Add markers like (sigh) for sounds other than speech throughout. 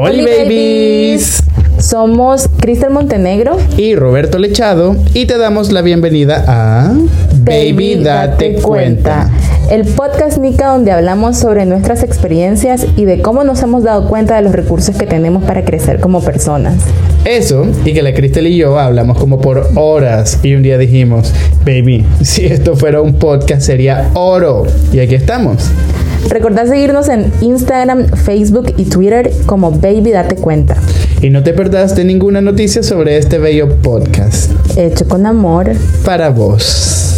Hola babies. Somos Cristel Montenegro y Roberto Lechado y te damos la bienvenida a Baby, date cuenta. El podcast Nica donde hablamos sobre nuestras experiencias y de cómo nos hemos dado cuenta de los recursos que tenemos para crecer como personas. Eso, y que la Cristel y yo hablamos como por horas y un día dijimos, baby, si esto fuera un podcast sería oro. Y aquí estamos. Recordad seguirnos en Instagram, Facebook y Twitter como Baby Date Cuenta. Y no te perdás de ninguna noticia sobre este bello podcast. Hecho con amor. Para vos.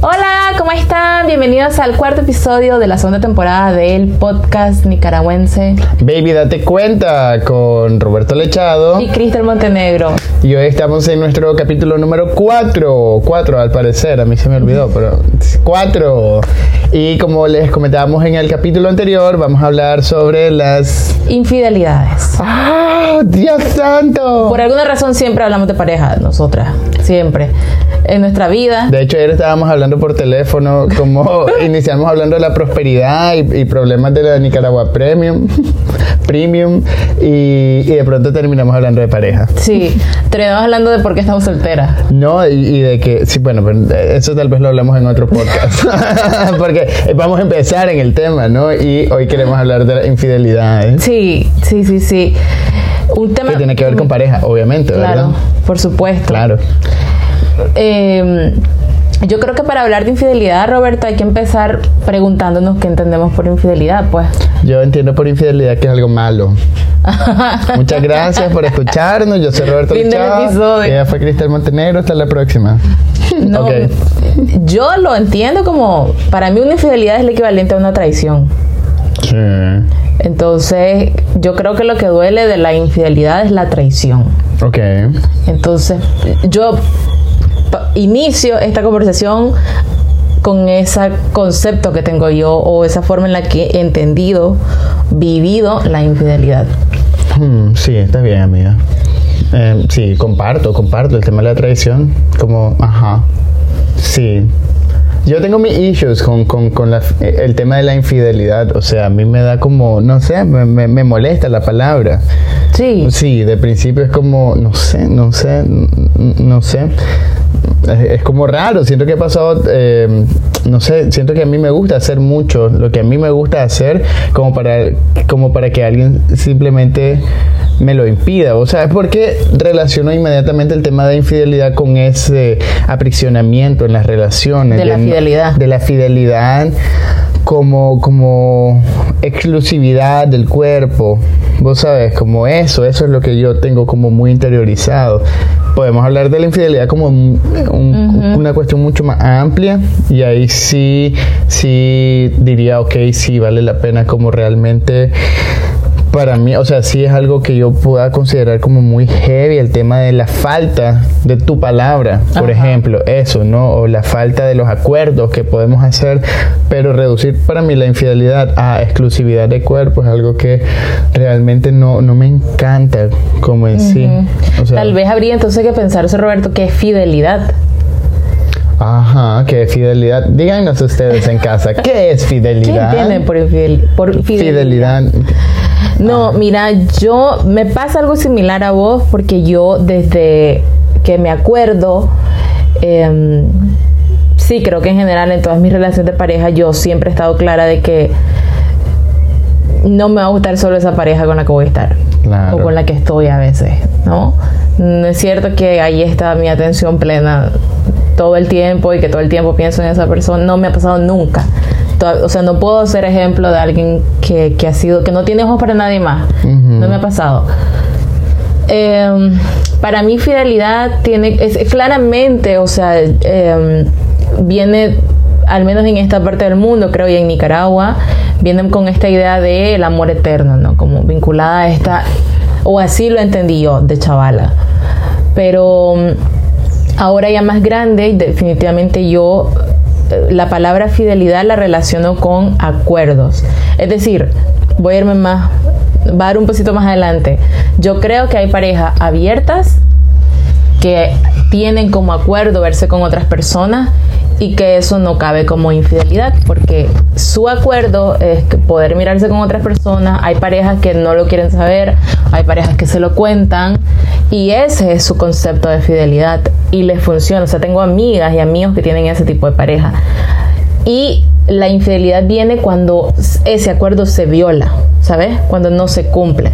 Hola, ¿cómo están? Bienvenidos al cuarto episodio de la segunda temporada del podcast nicaragüense. Baby, date cuenta con Roberto Lechado y Cristel Montenegro. Y hoy estamos en nuestro capítulo número 4. 4 al parecer, a mí se me olvidó, pero 4. Y como les comentábamos en el capítulo anterior, vamos a hablar sobre las infidelidades. ¡Ah! ¡Dios santo! Por alguna razón siempre hablamos de pareja, nosotras, siempre en nuestra vida. De hecho, ayer estábamos hablando por teléfono, como (laughs) iniciamos hablando de la prosperidad y, problemas de la Nicaragua Premium, (laughs) Premium, y, de pronto terminamos hablando de pareja. Sí, terminamos hablando de por qué estamos solteras. No, y, de que, sí, bueno, pues, eso tal vez lo hablamos en otro podcast, (laughs) porque vamos a empezar en el tema, ¿no? Y hoy queremos hablar de la infidelidad. ¿eh? Sí, sí, sí, sí. Un tema que tiene que ver con pareja, obviamente, claro, ¿verdad? Por supuesto. Claro. Eh, yo creo que para hablar de infidelidad, Roberto, hay que empezar preguntándonos qué entendemos por infidelidad, pues. Yo entiendo por infidelidad que es algo malo. (laughs) Muchas gracias por escucharnos. Yo soy Roberto Lechado. Ella fue Cristel Montenegro. Hasta la próxima. No, Yo lo entiendo como, para mí una infidelidad es el equivalente a una traición. Sí. Entonces, yo creo que lo que duele de la infidelidad es la traición. Ok. Entonces, yo inicio esta conversación con ese concepto que tengo yo o esa forma en la que he entendido, vivido la infidelidad. Hmm, sí, está bien, amiga. Eh, sí, comparto, comparto el tema de la traición. Como, ajá. Sí. Yo tengo mis issues con, el tema de la infidelidad. O sea, a mí me da como, no sé, me, me molesta la palabra. Sí. Sí, de principio es como, no sé, no sé, no sé es, como raro, siento que he pasado, eh, no sé, siento que a mí me gusta hacer mucho, lo que a mí me gusta hacer como para, como para que alguien simplemente me lo impida. O sea, es porque relaciono inmediatamente el tema de infidelidad con ese aprisionamiento en las relaciones. De la fidelidad. De la fidelidad como, como exclusividad del cuerpo. Vos sabes, como eso, eso es lo que yo tengo como muy interiorizado podemos hablar de la infidelidad como una cuestión mucho más amplia y ahí sí, sí diría, ok, sí vale la pena como realmente para mí, o sea, sí es algo que yo pueda considerar como muy heavy, el tema de la falta de tu palabra, por ejemplo, eso, ¿no? O la falta de los acuerdos que podemos hacer, pero reducir para mí la infidelidad a exclusividad de cuerpo es algo que realmente no, no me encanta como en sí. Tal vez habría entonces que pensarse, Roberto, que es fidelidad. Ajá, ¿qué es fidelidad? Díganos ustedes en casa, ¿qué (laughs) es fidelidad? ¿Qué entienden por, por fidelidad? No, mira, yo me pasa algo similar a vos porque yo desde que me acuerdo, em, sí, creo que en general en todas mis relaciones de pareja yo siempre he estado clara de que no me va a gustar solo esa pareja con la que voy a estar o con la que estoy a veces, ¿no? No es cierto que ahí está mi atención plena todo el tiempo y que todo el tiempo pienso en esa persona, no me ha pasado nunca o sea, no puedo ser ejemplo de alguien que, ha sido, que no tiene ojos para nadie más. No me ha pasado. Em, para mí fidelidad tiene, es, claramente, o sea, em, viene, al menos en esta parte del mundo, creo, y en Nicaragua, vienen con esta idea del amor eterno, ¿no? Como vinculada a esta, o así lo entendí yo, de chavala. Pero ahora ya más grande, definitivamente yo la palabra fidelidad la relaciono con acuerdos. Es decir, voy a irme más, va a dar un poquito más adelante. Yo creo que hay parejas abiertas que tienen como acuerdo verse con otras personas y que eso no cabe como infidelidad porque su acuerdo es poder mirarse con otras personas. Hay parejas que no lo quieren saber, hay parejas que se lo cuentan y ese es su concepto de fidelidad y les funciona. O sea, tengo amigas y amigos que tienen ese tipo de pareja. Y la infidelidad viene cuando ese acuerdo se viola, ¿sabes? Cuando no se cumple.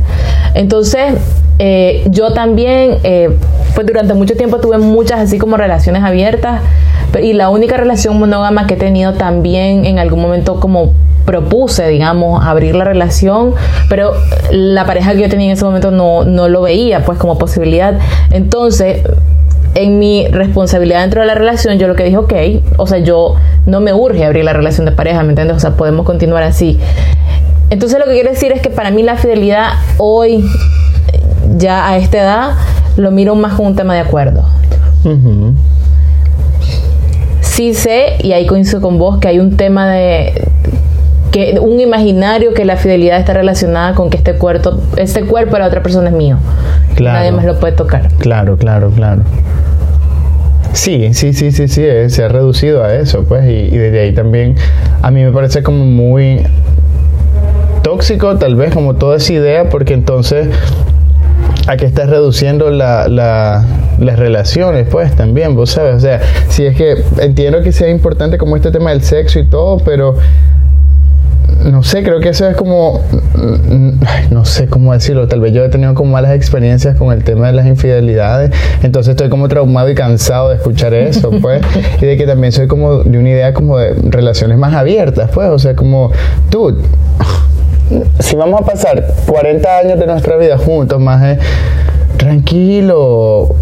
Entonces, eh, yo también, eh, pues durante mucho tiempo tuve muchas así como relaciones abiertas y la única relación monógama que he tenido también en algún momento como propuse, digamos, abrir la relación, pero la pareja que yo tenía en ese momento no, no lo veía pues como posibilidad. Entonces, en mi responsabilidad dentro de la relación, yo lo que dije, ok, o sea, yo no me urge abrir la relación de pareja, ¿me entiendes? O sea, podemos continuar así. Entonces lo que quiero decir es que para mí la fidelidad hoy, ya a esta edad, lo miro más como un tema de acuerdo. Sí sé, y ahí coincido con vos, que hay un tema de que un imaginario que la fidelidad está relacionada con que este cuerpo, este cuerpo de la otra persona es mío. Nadie más lo puede tocar. Claro, claro, claro. Sí, sí, sí, sí, sí, eh, se ha reducido a eso, pues, y, desde ahí también a mí me parece como muy tóxico, tal vez, como toda esa idea, porque entonces a que estás reduciendo la, las relaciones, pues también, vos sabes, o sea, si es que entiendo que sea importante como este tema del sexo y todo, pero no sé, creo que eso es como, no sé cómo decirlo, tal vez yo he tenido como malas experiencias con el tema de las infidelidades, entonces estoy como traumado y cansado de escuchar eso, (laughs) pues, y de que también soy como de una idea como de relaciones más abiertas, pues, o sea, como tú, si vamos a pasar 40 años de nuestra vida juntos, más tranquilo,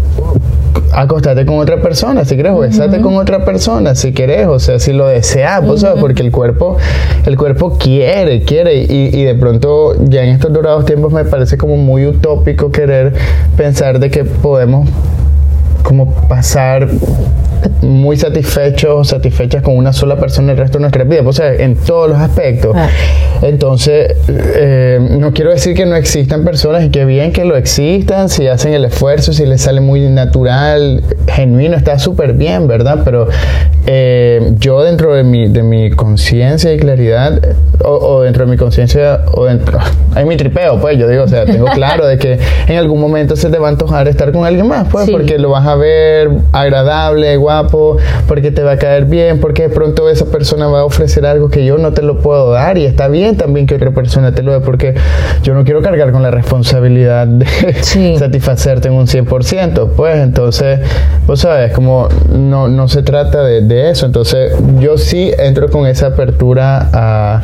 acostarte con otra persona, si quieres, o con otra persona, si quieres, o sea, si lo deseas, pues, porque el cuerpo, el cuerpo quiere, quiere, y, y, de pronto ya en estos dorados tiempos me parece como muy utópico querer pensar de que podemos como pasar muy satisfechos o satisfechas con una sola persona el resto de nuestra vida, pues, en todos los aspectos. Ah. Entonces, eh, no quiero decir que no existan personas y que bien que lo existan, si hacen el esfuerzo, si les sale muy natural, genuino, está súper bien, ¿verdad? Pero eh, yo dentro de mi, de mi conciencia y claridad, o, dentro de mi conciencia, o dentro, (laughs) hay mi tripeo, pues yo digo, o sea, tengo claro de que en algún momento se te va a antojar estar con alguien más, pues, porque lo vas a ver agradable, guapo, porque te va a caer bien, porque de pronto esa persona va a ofrecer algo que yo no te lo puedo dar y está bien también que otra persona te lo dé, porque yo no quiero cargar con la responsabilidad de (laughs) satisfacerte en un 100%, pues entonces, vos sabes, como no, no se trata de eso, entonces yo sí entro con esa apertura a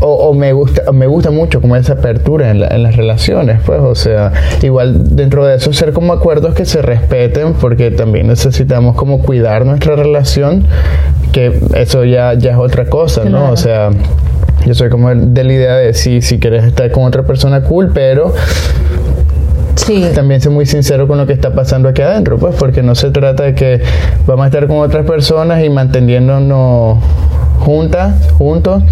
o, me gusta me gusta mucho como esa apertura en, las relaciones pues o sea igual dentro de eso ser como acuerdos que se respeten porque también necesitamos como cuidar nuestra relación que eso ya ya es otra cosa no o sea yo soy como de la idea de si si quieres estar con otra persona cool pero Sí. también ser muy sincero con lo que está pasando aquí adentro, pues, porque no se trata de que vamos a estar con otras personas y manteniéndonos juntas, juntos,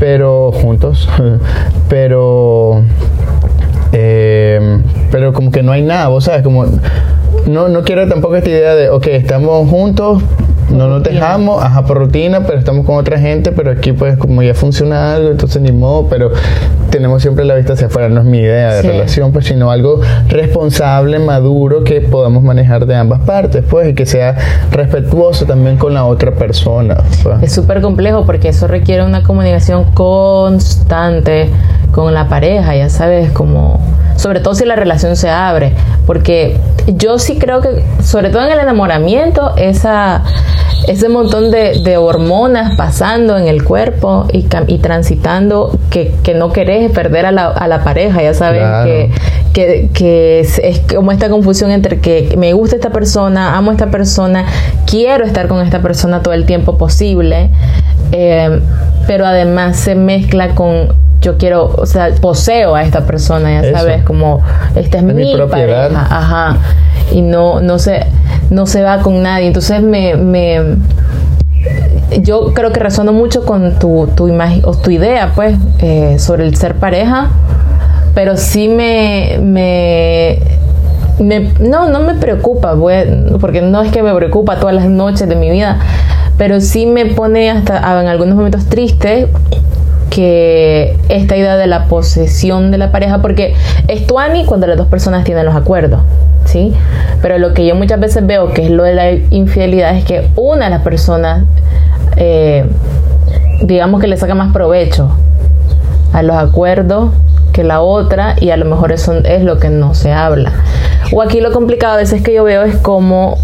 pero juntos, (laughs) pero eh, pero como que no hay nada, vos sabes, como no, no quiero tampoco esta idea de, ok, estamos juntos, no nos dejamos, ajá, por rutina, pero estamos con otra gente, pero aquí pues como ya funciona algo, entonces ni modo, pero tenemos siempre la vista hacia afuera, no es mi idea de relación, pues sino algo responsable, maduro, que podamos manejar de ambas partes, pues, y que sea respetuoso también con la otra persona. Pues. Es súper complejo porque eso requiere una comunicación constante con la pareja, ya sabes, como sobre todo si la relación se abre, porque yo sí creo que, sobre todo en el enamoramiento, esa, ese montón de, hormonas pasando en el cuerpo y, y transitando que, que, no querés perder a la, a la pareja, ya sabes que, que, es, como esta confusión entre que me gusta esta persona, amo a esta persona, quiero estar con esta persona todo el tiempo posible, eh, pero además se mezcla con yo quiero, o sea, poseo a esta persona, ya sabes, como esta es, mi, propiedad. pareja, ajá, y no, no se, no se va con nadie. Entonces me, me yo creo que resono mucho con tu, tu imagen o tu idea, pues, eh, sobre el ser pareja, pero sí me, me, me no, no me preocupa, porque no es que me preocupa todas las noches de mi vida, pero sí me pone hasta en algunos momentos triste que esta idea de la posesión de la pareja, porque es tuani cuando las dos personas tienen los acuerdos, ¿sí? Pero lo que yo muchas veces veo que es lo de la infidelidad es que una de las personas, eh, digamos que le saca más provecho a los acuerdos que la otra y a lo mejor eso es lo que no se habla. O aquí lo complicado a veces que yo veo es como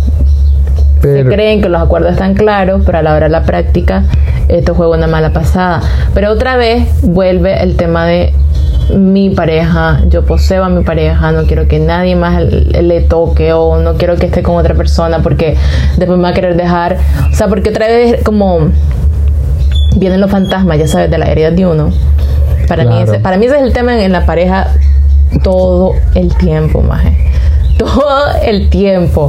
se creen que los acuerdos están claros, pero a la hora de la práctica esto juega una mala pasada. Pero otra vez vuelve el tema de mi pareja, yo poseo a mi pareja, no quiero que nadie más le toque o no quiero que esté con otra persona porque después me va a querer dejar. O sea, porque otra vez como vienen los fantasmas, ya sabes, de la herida de uno. Para, mí, ese, para mí ese es el tema en, la pareja todo el tiempo, maje. (laughs) Todo el tiempo.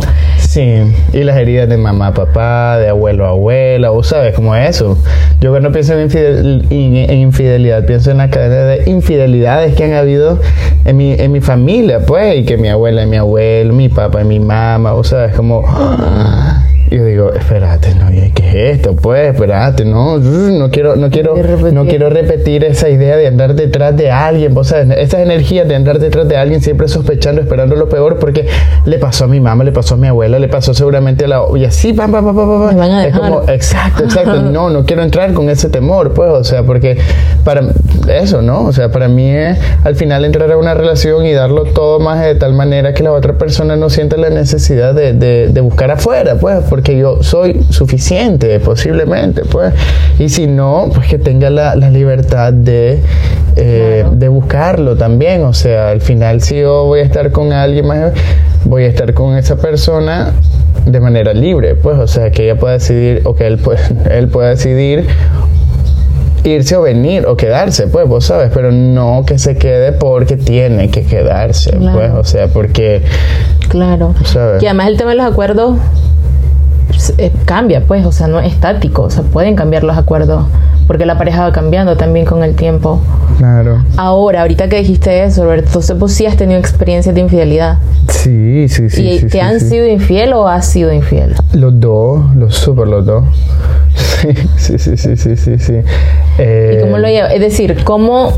Sí, y las heridas de mamá, papá, de abuelo, abuela, o sabes, como eso. Yo cuando pienso en, infidelidad, pienso en la cadena de infidelidades que han habido en mi, en mi familia, pues, y que mi abuela y mi abuelo, mi papá y mi mamá, o sabes, como... Y yo digo, espérate, no, ¿qué es esto? Pues, espérate, no, no quiero, no quiero, no quiero repetir esa idea de andar detrás de alguien, vos sabes, esas energías de andar detrás de alguien siempre sospechando, esperando lo peor, porque le pasó a mi mamá, le pasó a mi abuela, le pasó seguramente a la, y así, pam, pam, pam, pam, pam. Es como, exacto, exacto, (laughs) no, no quiero entrar con ese temor, pues, o sea, porque para eso, ¿no? O sea, para mí es al final entrar a una relación y darlo todo más de tal manera que la otra persona no sienta la necesidad de, de, de buscar afuera, pues, porque yo soy suficiente, posiblemente, pues. Y si no, pues que tenga la, libertad de, eh, de buscarlo también. O sea, al final si yo voy a estar con alguien más, voy a estar con esa persona de manera libre, pues, o sea, que ella pueda decidir o que él, puede, (laughs) él pueda decidir irse o venir o quedarse, pues vos sabes, pero no que se quede porque tiene que quedarse, pues, o sea, porque... Claro. Y además el tema de los acuerdos eh, cambia, pues, o sea, no es estático, o sea, pueden cambiar los acuerdos, porque la pareja va cambiando también con el tiempo. Claro. Ahora, ahorita que dijiste eso, Roberto, entonces vos sí has tenido experiencias de infidelidad. Sí, sí, sí. ¿Y te han sido infiel o has sido infiel? Los dos, los super los dos. (laughs) Sí, sí, sí, sí, sí, sí. ¿Y cómo lo llevas? Es decir, ¿cómo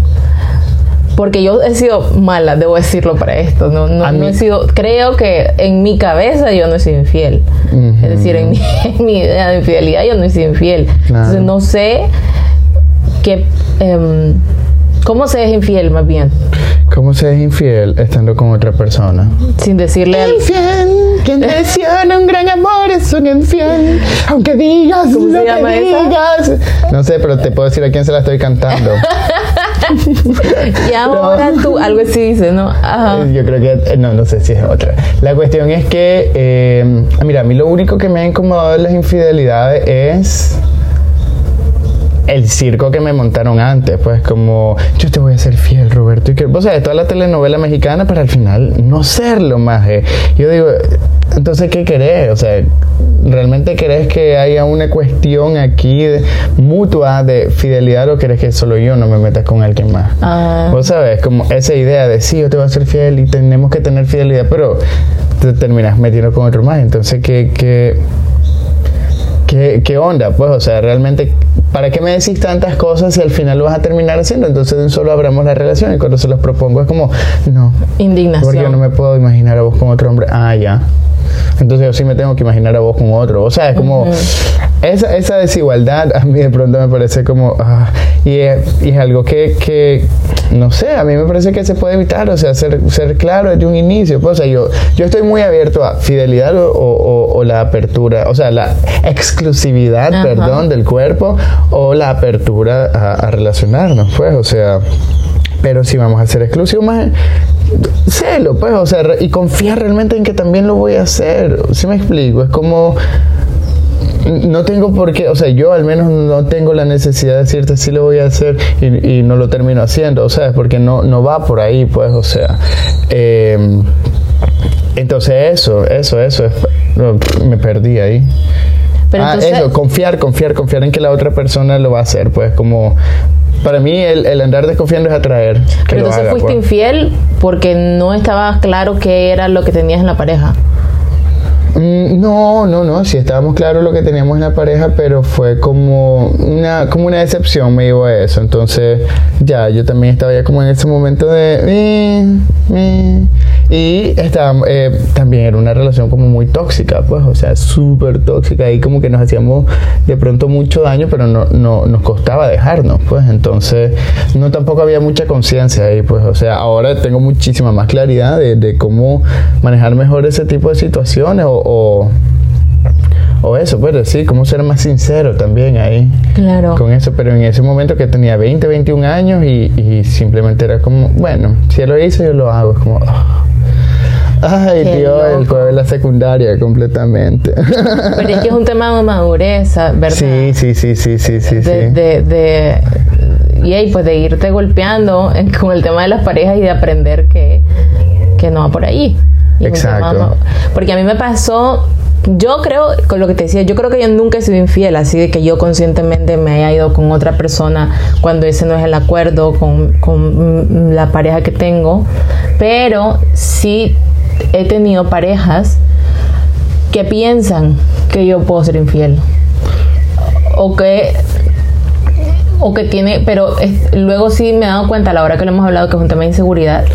porque yo he sido mala, debo decirlo para esto. No, no, he sido, creo que en mi cabeza yo no he sido infiel. Es decir, (laughs) en mi, idea de infidelidad yo no he sido infiel. Entonces no sé qué, em, cómo se es infiel más bien. ¿Cómo se es infiel estando con otra persona? Sin decirle al... Infiel, quien (laughs) traiciona un gran amor es un infiel. Aunque digas ¿Cómo lo que digas. No sé, pero te puedo decir a quién se la estoy cantando. (laughs) (laughs) y ahora tú, algo así dices, ¿no? Eh, yo creo que, eh, no, no sé si es otra. La cuestión es que, eh, mira, a mí lo único que me ha incomodado de las infidelidades es el circo que me montaron antes, pues como yo te voy a ser fiel, Roberto. Y que, o sea, toda la telenovela mexicana, pero al final no serlo más. Yo digo, entonces, ¿qué querés? O sea, ¿realmente querés que haya una cuestión aquí mutua de fidelidad o querés que solo yo no me meta con alguien más? Ah. Vos sabes, como esa idea de sí, yo te voy a ser fiel y tenemos que tener fidelidad, pero te terminas metiendo con otro más. Entonces, ¿qué, qué, qué, qué onda? Pues, o sea, realmente ¿para qué me decís tantas cosas si al final lo vas a terminar haciendo? Entonces solo abramos la relación y cuando se los propongo es como, no. Indignación. Porque yo no me puedo imaginar a vos con otro hombre. Ah, ya. Entonces yo sí me tengo que imaginar a vos con otro. O sea, es como esa, esa, desigualdad a mí de pronto me parece como... Ah, y, es, y, es, algo que, que, no sé, a mí me parece que se puede evitar. O sea, ser, ser claro desde un inicio. Pues, o sea, yo, yo estoy muy abierto a fidelidad o, o, la apertura, o sea, la exclusividad, perdón, del cuerpo o la apertura a, a relacionarnos. Pues, o sea pero si vamos a ser exclusivos más sélo, pues, o sea, y confiar realmente en que también lo voy a hacer. Si me explico? Es como no tengo por qué, o sea, yo al menos no tengo la necesidad de decirte si lo voy a hacer y, no lo termino haciendo, o sea, porque no, no va por ahí, pues, o sea. Em, entonces eso, eso, eso, me perdí ahí. ah, eso, confiar, confiar, confiar en que la otra persona lo va a hacer, pues como para mí el, andar desconfiando es atraer. Pero entonces fuiste pues. infiel porque no estaba claro qué era lo que tenías en la pareja. Mm, No, no, no, sí estábamos claros lo que teníamos en la pareja, pero fue como una, como una decepción me llevó a eso. Entonces, ya, yo también estaba ya como en ese momento de... eh, eh, y estaba, eh, también era una relación como muy tóxica, pues, o sea, súper tóxica. Y como que nos hacíamos de pronto mucho daño, pero no, no nos costaba dejarnos, pues. Entonces, no tampoco había mucha conciencia ahí, pues. O sea, ahora tengo muchísima más claridad de, de cómo manejar mejor ese tipo de situaciones o, o eso, pues decir, cómo ser más sincero también ahí Claro. con eso, pero en ese momento que tenía 20, 21 años y, y simplemente era como, bueno, si él lo hizo, yo lo hago, es como, ah. ay Qué Dios, el juego de la secundaria completamente. (laughs) Pero es que es un tema de madurez, ¿verdad? sí, sí, sí, sí, sí, sí, de, sí. de, de- y ahí, pues de irte golpeando con el tema de las parejas y de aprender que, que no va por ahí. Y Exacto. porque a mí me pasó, yo creo, con lo que te decía, yo creo que yo nunca he sido infiel, así de que yo conscientemente me haya ido con otra persona cuando ese no es el acuerdo con, con la pareja que tengo, pero sí he tenido parejas que piensan que yo puedo ser infiel. O que o que tiene pero es- luego sí me he dado cuenta a la hora que lo hemos hablado que es un tema de inseguridad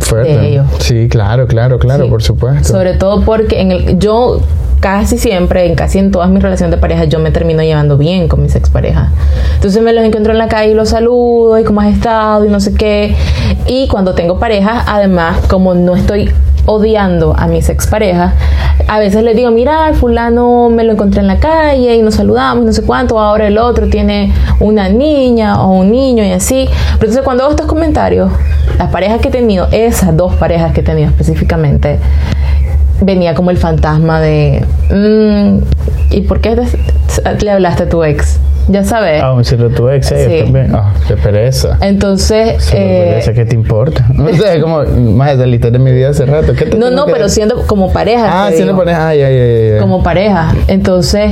Fuerte. de ellos. Sí, claro, claro, claro, Sí. por supuesto. sobre todo porque en el yo casi siempre en casi en todas mis relaciones de pareja yo me termino llevando bien con mis exparejas entonces me los encuentro en la calle y los saludo y cómo has estado y no sé qué y cuando tengo parejas además como no estoy odiando a mis exparejas a veces les digo mira fulano me lo encontré en la calle y nos saludamos no sé cuánto ahora el otro tiene una niña o un niño y así pero entonces cuando hago estos comentarios las parejas que he tenido esas dos parejas que he tenido específicamente venía como el fantasma de mm, ¿y por qué le hablaste a tu ex? Ya sabes. Aún si lo tuve ex ellos Sí. también. Ah, qué pereza. Entonces, Solo eh, pereza, ¿qué te importa? (laughs) O sea, como, más saliste de mi vida hace rato. ¿Qué te no, no, que pero siendo como pareja. Ah, si no digo. pones. Ay, ay, ay, ay. como pareja. Entonces,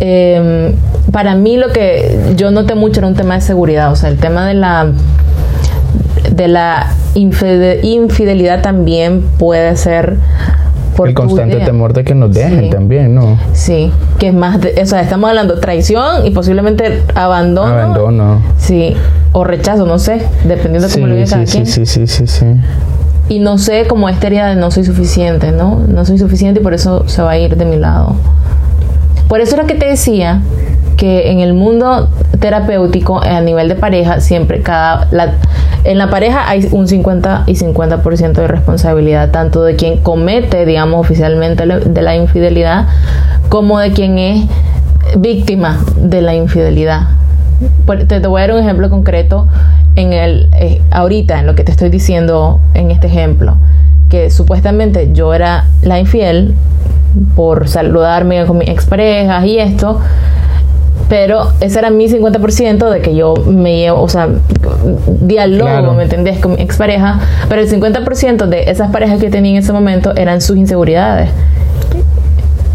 eh, para mí lo que yo noté mucho era un tema de seguridad, o sea, el tema de la de la infide- infidelidad también puede ser por el constante idea. temor de que nos dejen Sí. también, ¿no? Sí, que es más, de, o sea, estamos hablando de traición y posiblemente abandono. Abandono. Sí, o rechazo, no sé, dependiendo de Sí, cómo lo vive sí, sí, sí, sí, sí, sí. Y no sé como esta herida de no soy suficiente, ¿no? No soy suficiente y por eso se va a ir de mi lado. Por eso era que te decía que en el mundo terapéutico, a nivel de pareja, siempre cada... En la pareja hay un 50 y 50% de responsabilidad, tanto de quien comete, digamos, oficialmente de la infidelidad, como de quien es víctima de la infidelidad. Te voy a dar un ejemplo concreto en el eh, ahorita en lo que te estoy diciendo en este ejemplo que supuestamente yo era la infiel por saludarme con mis exparejas y esto pero ese era mi 50% de que yo me llevo, o sea, diálogo, Claro. ¿me entendés? Con mi expareja, pero el 50% de esas parejas que tenía en ese momento eran sus inseguridades.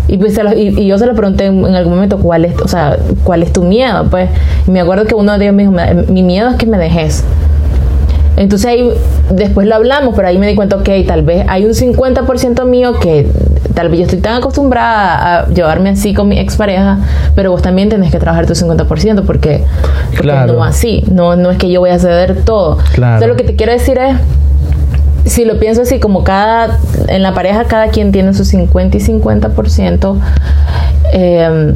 Y, pues se y, y yo se lo pregunté en, en algún momento cuál es, o sea, cuál es tu miedo, pues. Y me acuerdo que uno de ellos me dijo, "Me- mi miedo es que me dejes. Entonces ahí después lo hablamos, pero ahí me di cuenta, ok, tal vez hay un 50% mío que tal vez yo estoy tan acostumbrada a llevarme así con mi expareja, pero vos también tenés que trabajar tu 50% porque, porque Claro. no así, no, no es que yo voy a ceder todo. Claro. Entonces lo que te quiero decir es, si lo pienso así, como cada, en la pareja cada quien tiene su 50 y 50%, eh,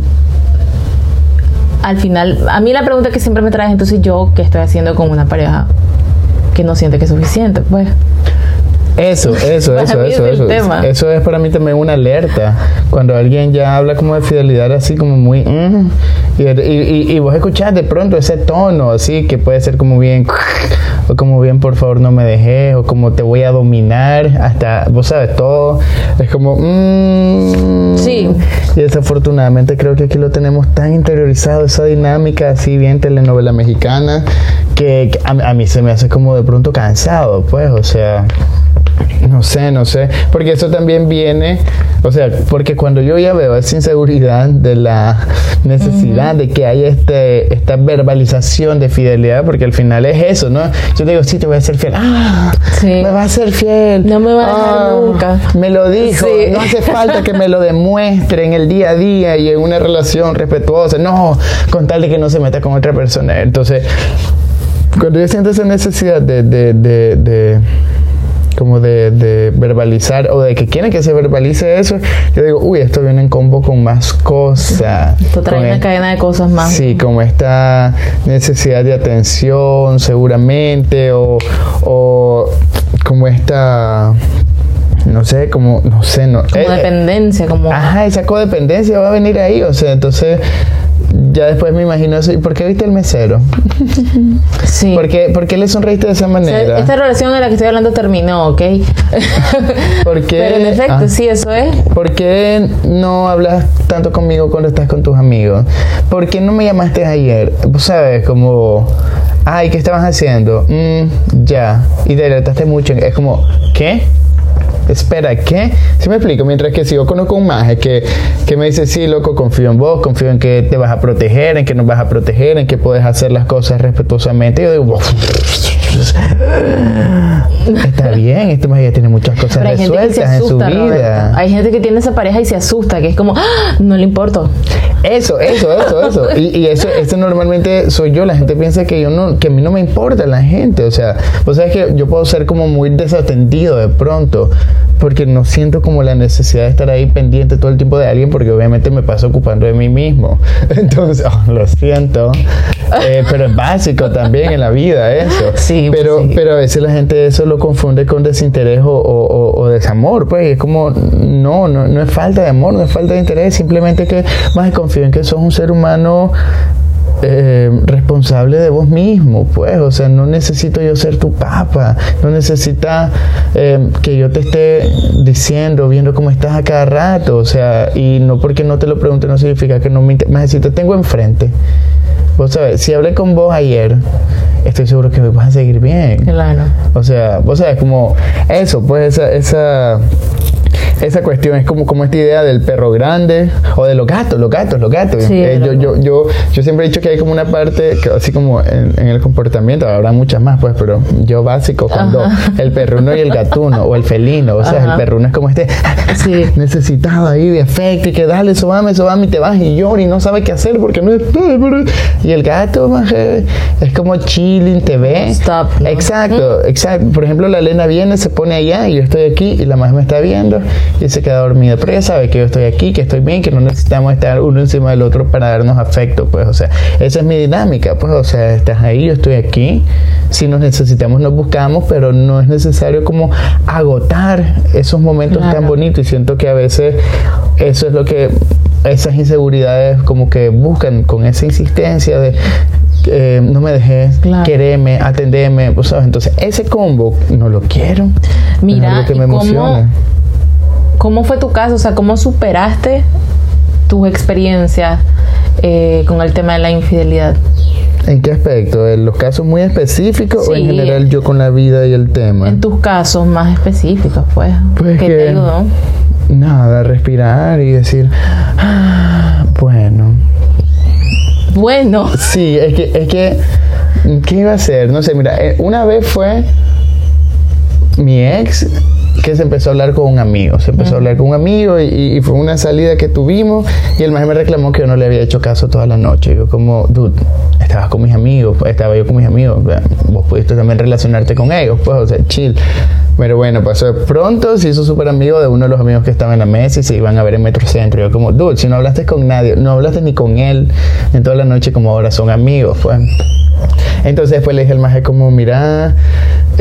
al final, a mí la pregunta que siempre me traes, entonces yo, ¿qué estoy haciendo con una pareja que no siente que es suficiente? Pues, Eso, eso, eso, eso, es eso. tema. Eso es para mí también una alerta. Cuando alguien ya habla como de fidelidad así como muy... mm, y, y- y vos escuchás de pronto ese tono así que puede ser como bien... O como bien, por favor, no me dejes. O como te voy a dominar. Hasta, vos sabes, todo. Es como... mm, Sí. Y desafortunadamente creo que aquí lo tenemos tan interiorizado, esa dinámica así bien telenovela mexicana, que, que a, a mí se me hace como de pronto cansado, pues, o sea... No sé, no sé, porque eso también viene, o sea, porque cuando yo ya veo esa inseguridad de la necesidad de que haya este, esta verbalización de fidelidad, porque al final es eso, ¿no? Yo digo, sí, te voy a ser fiel. Ah, Sí. me va a ser fiel. No me va a dejar Ah, nunca. Me lo dijo, Sí. no hace falta que me lo demuestre en el día a día y en una relación respetuosa, no, con tal de que no se meta con otra persona. Entonces, cuando yo siento esa necesidad de, de, de, de- como de, de verbalizar o de que quieren que se verbalice eso, yo digo, uy, esto viene en combo con más cosas. Esto trae una cadena de cosas más. Sí, como esta necesidad de atención, seguramente, o, o como esta, no sé, como, no sé, no. Como eh, eh, dependencia, como... Ajá, esa codependencia va a venir ahí, o sea, entonces ya después me imagino eso. ¿Y por qué viste el mesero? (laughs) sí. ¿Por qué, por qué le sonreíste de esa O sea, manera? esta relación de la que estoy hablando terminó, ¿ok? (laughs) ¿Por qué? Pero en efecto, Ah. sí, eso es. ¿Por qué no hablas tanto conmigo cuando estás con tus amigos? ¿Por qué no me llamaste ayer? Sabes, como, ay, ¿qué estabas haciendo? "Mm, ya. Y te mucho. Es como, ¿qué? Espera, ¿qué? Si me explico, mientras que si yo conozco un maje que, que me dice, sí, loco, confío en vos, confío en que te vas a proteger, en que nos vas a proteger, en que puedes hacer las cosas respetuosamente, yo digo, está bien, este maje ya tiene muchas cosas Pero hay gente que se resueltas en su vida. Hay gente que tiene esa pareja y se asusta, que es como, "Ah, no le importo. Eso, eso, eso, eso. Y, y eso, eso normalmente soy yo. La gente piensa que yo no, que a mí no me importa la gente. O sea, vos sabes que yo puedo ser como muy desatendido de pronto. Porque no siento como la necesidad de estar ahí pendiente todo el tiempo de alguien, porque obviamente me paso ocupando de mí mismo. (laughs) Entonces, oh, lo siento. Eh, pero es básico también en la vida eso. (laughs) Sí, pues pero, sí. pero a veces la gente eso lo confunde con desinterés o, o- desamor, pues y es como, no, no, no es falta de amor, no es falta de interés, simplemente que más confío en que sos un ser humano eh, responsable de vos mismo, pues, o sea, no necesito yo ser tu papa, no necesita eh, que yo te esté diciendo, viendo cómo estás a cada rato, o sea, y no porque no te lo pregunte no significa que no me interesa, más si te tengo enfrente. Vos sabés, si hablé con vos ayer, estoy seguro que hoy vas a seguir bien. Claro. O sea, vos sabes, como eso, pues esa, esa, esa cuestión es como, como esta idea del perro grande o de los gatos, los gatos, los gatos. Sí, Eh, yo, yo, yo, yo siempre he dicho que hay como una parte, que así como en, en el comportamiento, habrá muchas más, pues, pero yo básico, cuando el perruno y el gatuno o el felino, o sea, Ajá. el perruno es como este (laughs) Sí. necesitado ahí de afecto y que dale, sobame, sobame y te vas y llora y no sabe qué hacer porque no es... Y el gato, maje, es como chilling, te ve. Stop, ¿no? Exacto, exacto. Por ejemplo, la Elena viene, se pone allá y yo estoy aquí y la más me está viendo y se queda dormida. Pero ella sabe que yo estoy aquí, que estoy bien, que no necesitamos estar uno encima del otro para darnos afecto, pues, o sea, esa es mi dinámica, pues, o sea, estás ahí, yo estoy aquí. Si nos necesitamos, nos buscamos, pero no es necesario como agotar esos momentos tan bonitos y siento que a veces eso es lo que esas inseguridades como que buscan con esa insistencia de eh, no me dejes, Claro. quereme, atendeme, ¿sabes? Entonces, ese combo no lo quiero. es Mira, algo que ¿y me cómo- emociona. ¿Cómo fue tu caso? O sea, ¿cómo superaste tus experiencias eh, con el tema de la infidelidad? ¿En qué aspecto? ¿En los casos muy específicos o en general yo con la vida y el tema? En tus casos más específicos, pues. Pues ¿Qué que- te ayudó? Nada, respirar y decir, "Ah, bueno, Bueno, Sí, es que, es que, ¿qué iba a hacer? No sé, mira, eh, una vez fue mi ex que se empezó a hablar con un amigo, se empezó a hablar con un amigo y, y fue una salida que tuvimos y el más me reclamó que yo no le había hecho caso toda la noche. Yo como, dude, estabas con mis amigos, pues, estaba yo con mis amigos, vos pudiste también relacionarte con ellos, pues, o sea, chill. Pero bueno, pasó de pronto, se hizo súper amigo de uno de los amigos que estaba en la mesa y se iban a ver en Metrocentro. Yo como, dude, si no hablaste con nadie, no hablaste ni con él en toda la noche como ahora son amigos, pues. Entonces después le dije al maje como, mira,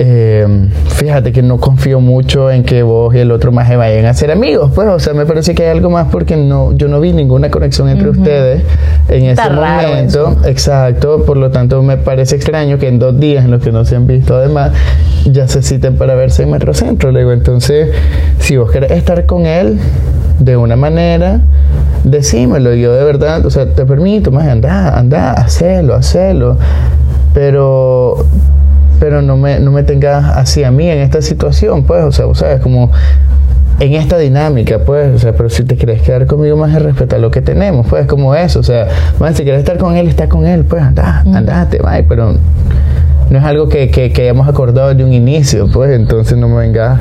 eh, fíjate que no confío mucho en que vos y el otro maje vayan a ser amigos, pues, o sea, me parece que hay algo más porque no, yo no vi ninguna conexión entre ustedes en Está ese raro momento, exacto, por lo tanto me parece extraño que en dos días en los que no se han visto además, ya se citen para verse en Metrocentro, le digo, entonces, si vos querés estar con él de una manera, decímelo, yo de verdad, o sea, te permito, más anda, anda, hacelo, hacelo, pero pero no me, no me tengas así a mí en esta situación, pues, o sea, vos sabes, como en esta dinámica, pues, o sea, pero si te quieres quedar conmigo, más de respetar lo que tenemos, pues, como eso, o sea, más si quieres estar con él, está con él, pues, anda, andate, bye, pero no es algo que, que, que, hayamos acordado de un inicio, pues, entonces no me vengas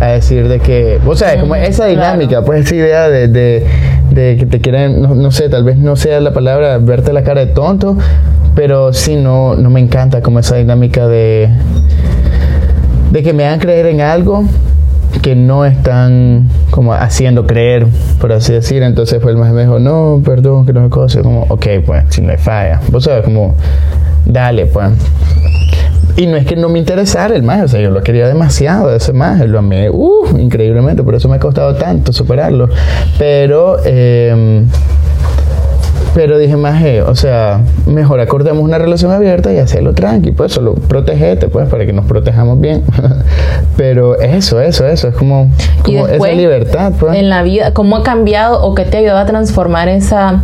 a decir de que, o sea, como esa dinámica, pues, esa idea de, de, de que te quieren, no, no, sé, tal vez no sea la palabra verte la cara de tonto, pero sí, no, no me encanta como esa dinámica de, de que me hagan creer en algo que no están como haciendo creer, por así decir. Entonces fue el más me dijo, no, perdón, que no me cose. Como, ok, pues, si no hay falla. Vos sabes, como, dale, pues. Y no es que no me interesara el más, o sea, yo lo quería demasiado, ese más, lo amé, uh, increíblemente, por eso me ha costado tanto superarlo. Pero, eh, pero dije, más, o sea, mejor acordemos una relación abierta y hacerlo tranqui, pues solo protegete, pues, para que nos protejamos bien. (laughs) Pero eso, eso, eso, es como, como después, esa libertad, pues. En la vida, ¿cómo ha cambiado o qué te ha ayudado a transformar esa...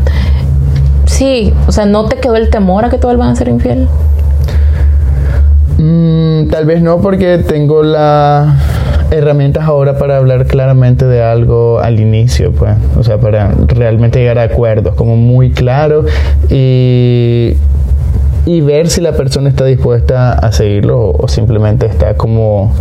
Sí, o sea, ¿no te quedó el temor a que te vuelvan a ser infiel? Mm, tal vez no, porque tengo la herramientas ahora para hablar claramente de algo al inicio, pues, o sea, para realmente llegar a acuerdos, como muy claro y, y ver si la persona está dispuesta a seguirlo o, o simplemente está como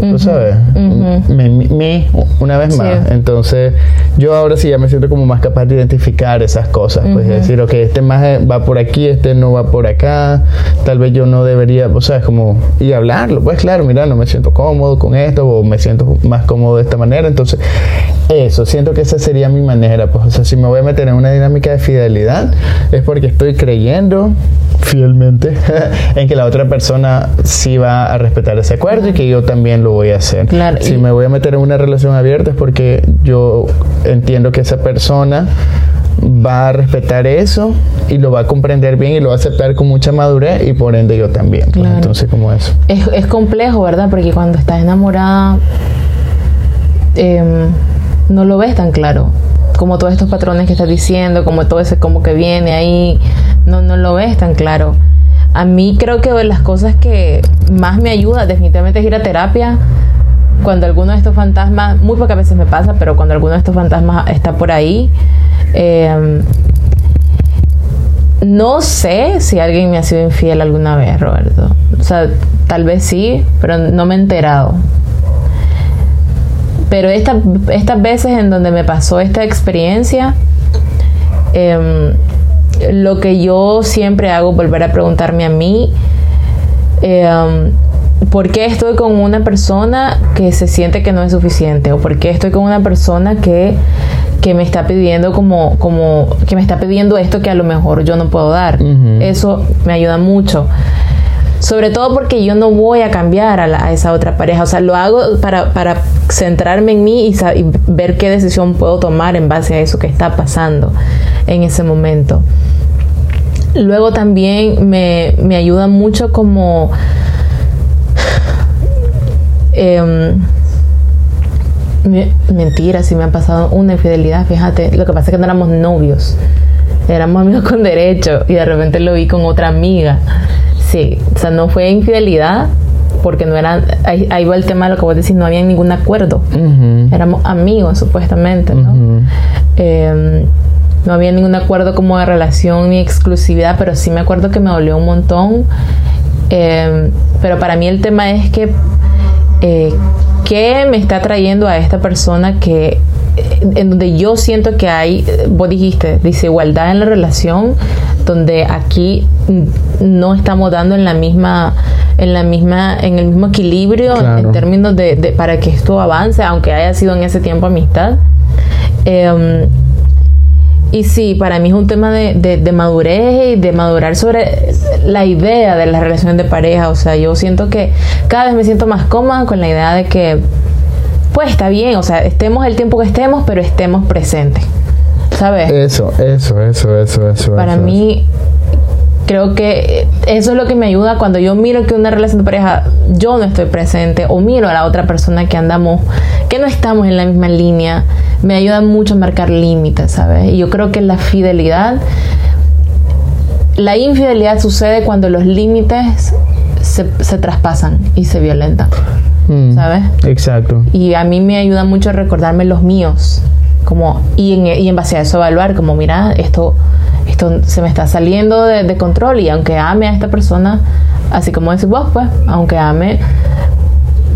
tú sabes, uh -huh. me, me, una vez más. Sí. Entonces, yo ahora sí ya me siento como más capaz de identificar esas cosas, pues uh -huh. decir, ok, este más va por aquí, este no va por acá, tal vez yo no debería, o sea, es como, y hablarlo, pues claro, mira, no me siento cómodo con esto, o me siento más cómodo de esta manera, entonces, eso, siento que esa sería mi manera, pues, o sea, si me voy a meter en una dinámica de fidelidad, es porque estoy creyendo fielmente (laughs) en que la otra persona sí va a respetar ese acuerdo y que yo también lo voy a hacer. Claro, si me voy a meter en una relación abierta es porque yo entiendo que esa persona va a respetar eso y lo va a comprender bien y lo va a aceptar con mucha madurez y por ende yo también. Pues, Claro. Entonces, como eso. Es, es complejo, ¿verdad? Porque cuando estás enamorada em, no lo ves tan claro. Como todos estos patrones que estás diciendo, como todo ese como que viene ahí, no, no lo ves tan claro. A mí creo que de las cosas que más me ayuda definitivamente es ir a terapia. Cuando alguno de estos fantasmas, muy pocas veces me pasa, pero cuando alguno de estos fantasmas está por ahí, em, no sé si alguien me ha sido infiel alguna vez, Roberto. O sea, tal vez sí, pero no me he enterado. Pero esta- estas veces en donde me pasó esta experiencia, em, lo que yo siempre hago es volver a preguntarme a mí, em, ¿por qué estoy con una persona que se siente que no es suficiente? ¿O por qué estoy con una persona que, que me está pidiendo como, como, que me está pidiendo esto que a lo mejor yo no puedo dar? Eso me ayuda mucho. Sobre todo porque yo no voy a cambiar a, la- a esa otra pareja. O sea, lo hago para, para centrarme en mí y, y ver qué decisión puedo tomar en base a eso que está pasando en ese momento. Luego también me, me ayuda mucho como... em, me- mentira, si me ha pasado una infidelidad, fíjate. Lo que pasa es que no éramos novios. Éramos amigos con derecho y de repente lo vi con otra amiga. Sí, o sea, no fue infidelidad porque no eran. Ahí, ahí va el tema de lo que vos decís, no había ningún acuerdo. Éramos amigos, supuestamente, ¿no? Eh, no había ningún acuerdo como de relación ni exclusividad, pero sí me acuerdo que me dolió un montón. Eh, pero para mí el tema es que eh, qué me está trayendo a esta persona que eh, en donde yo siento que hay, eh, vos dijiste, desigualdad en la relación, donde aquí no estamos dando en la misma, en la misma, en el mismo equilibrio Claro. en términos de, de- para que esto avance, aunque haya sido en ese tiempo amistad. Em, y sí, para mí es un tema de, de- de madurez y de madurar sobre la idea de las relaciones de pareja. O sea, yo siento que cada vez me siento más cómoda con la idea de que, pues está bien, o sea, estemos el tiempo que estemos, pero estemos presentes. ¿Sabes? Eso, eso, eso, eso, eso. Para eso, mí, creo que eso es lo que me ayuda cuando yo miro que una relación de pareja yo no estoy presente o miro a la otra persona que andamos, que no estamos en la misma línea, me ayuda mucho a marcar límites, ¿sabes? Y yo creo que la fidelidad, la infidelidad sucede cuando los límites se, se traspasan y se violentan. Mm, ¿Sabes? Exacto. Y a mí me ayuda mucho a recordarme los míos. Como, y, en, y en base a eso evaluar, como, mira, esto, esto se me está saliendo de, de control. Y aunque ame a esta persona, así como decís vos, pues, aunque ame,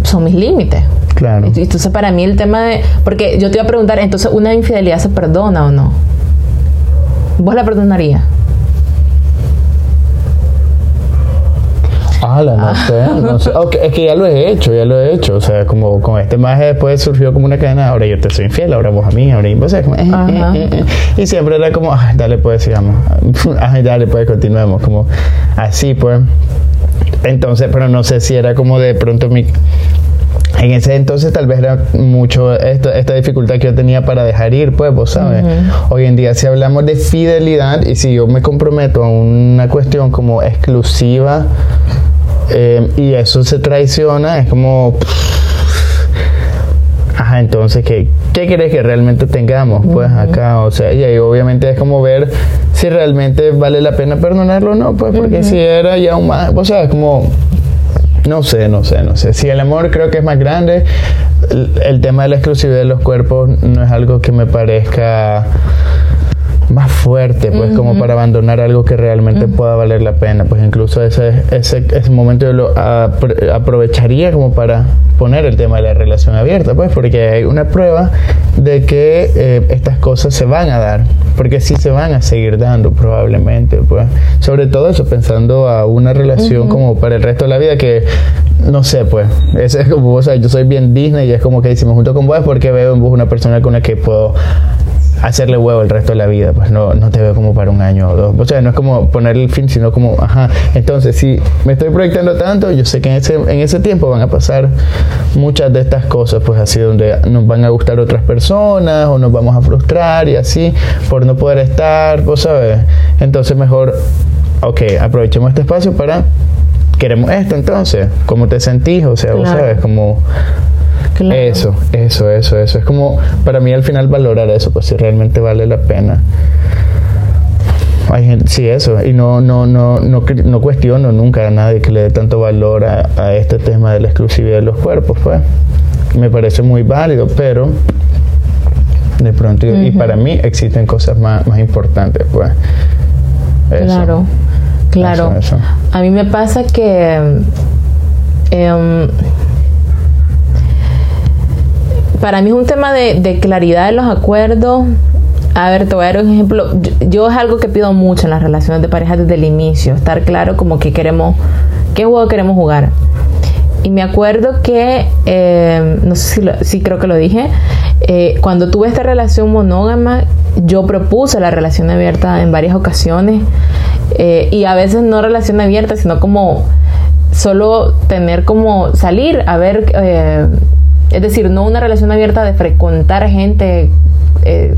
son mis límites. Claro. Entonces, para mí el tema de. Porque yo te iba a preguntar, entonces, ¿una infidelidad se perdona o no? ¿Vos la perdonarías? Ala, no sé, no sé. Ok, es que ya lo he hecho, ya lo he hecho. O sea, como con este maje después surgió como una cadena. Ahora yo te soy infiel, ahora vos a mí, ahora o sea, como, eh, eh, eh. Y siempre era como, "Ay, dale, pues sigamos. (laughs) Ay, dale, pues continuemos. Como así, pues. Entonces, pero no sé si era como de pronto mi. En ese entonces tal vez era mucho esto- esta dificultad que yo tenía para dejar ir, pues, vos sabes. Hoy en día si hablamos de fidelidad y si yo me comprometo a una cuestión como exclusiva eh, y eso se traiciona, es como... Ajá, entonces, ¿qué, ¿qué quieres que realmente tengamos? Pues acá, o sea, y ahí obviamente es como ver si realmente vale la pena perdonarlo o no, pues porque si era ya un más, o sea, es como... No sé, no sé, no sé. Si el amor creo que es más grande, el, el tema de la exclusividad de los cuerpos no es algo que me parezca más fuerte, pues como para abandonar algo que realmente pueda valer la pena. Pues incluso ese, ese, ese momento yo lo apro- aprovecharía como para poner el tema de la relación abierta, pues porque hay una prueba de que eh, estas cosas se van a dar, porque sí se van a seguir dando probablemente, pues. Sobre todo eso pensando a una relación como para el resto de la vida que no sé, pues, ese es como, o sea, yo soy bien Disney y es como que me junto con vos porque veo en vos una persona con la que puedo hacerle huevo el resto de la vida, pues no, no te veo como para un año o dos. O sea, no es como ponerle el fin, sino como, ajá. Entonces, si me estoy proyectando tanto, yo sé que en ese, en ese tiempo van a pasar muchas de estas cosas, pues así, donde nos van a gustar otras personas o nos vamos a frustrar y así, por no poder estar, pues, ¿sabes? Entonces, mejor, ok, aprovechemos este espacio para. Queremos esto entonces, ¿cómo te sentís? O sea, vos Claro. sabes, como Claro. eso, eso, eso, eso. Es como para mí al final valorar eso, pues si realmente vale la pena. Hay gente, sí, eso. Y no, no, no, no, no cuestiono nunca a nadie que le dé tanto valor a, a este tema de la exclusividad de los cuerpos, pues. Me parece muy válido, pero de pronto, y para mí existen cosas más, más importantes, pues. Eso. Claro, claro. Eso, eso. A mí me pasa que em, para mí es un tema de, claridad de los acuerdos. A ver, te voy a dar un ejemplo. Yo, yo es algo que pido mucho en las relaciones de pareja desde el inicio, estar claro como que queremos, qué juego queremos jugar. Y me acuerdo que, eh, no sé si, lo- sí creo que lo dije, eh, cuando tuve esta relación monógama, yo propuse la relación abierta en varias ocasiones. eh, y a veces no relación abierta, sino como solo tener como salir a ver, es decir, no una relación abierta de frecuentar gente, eh,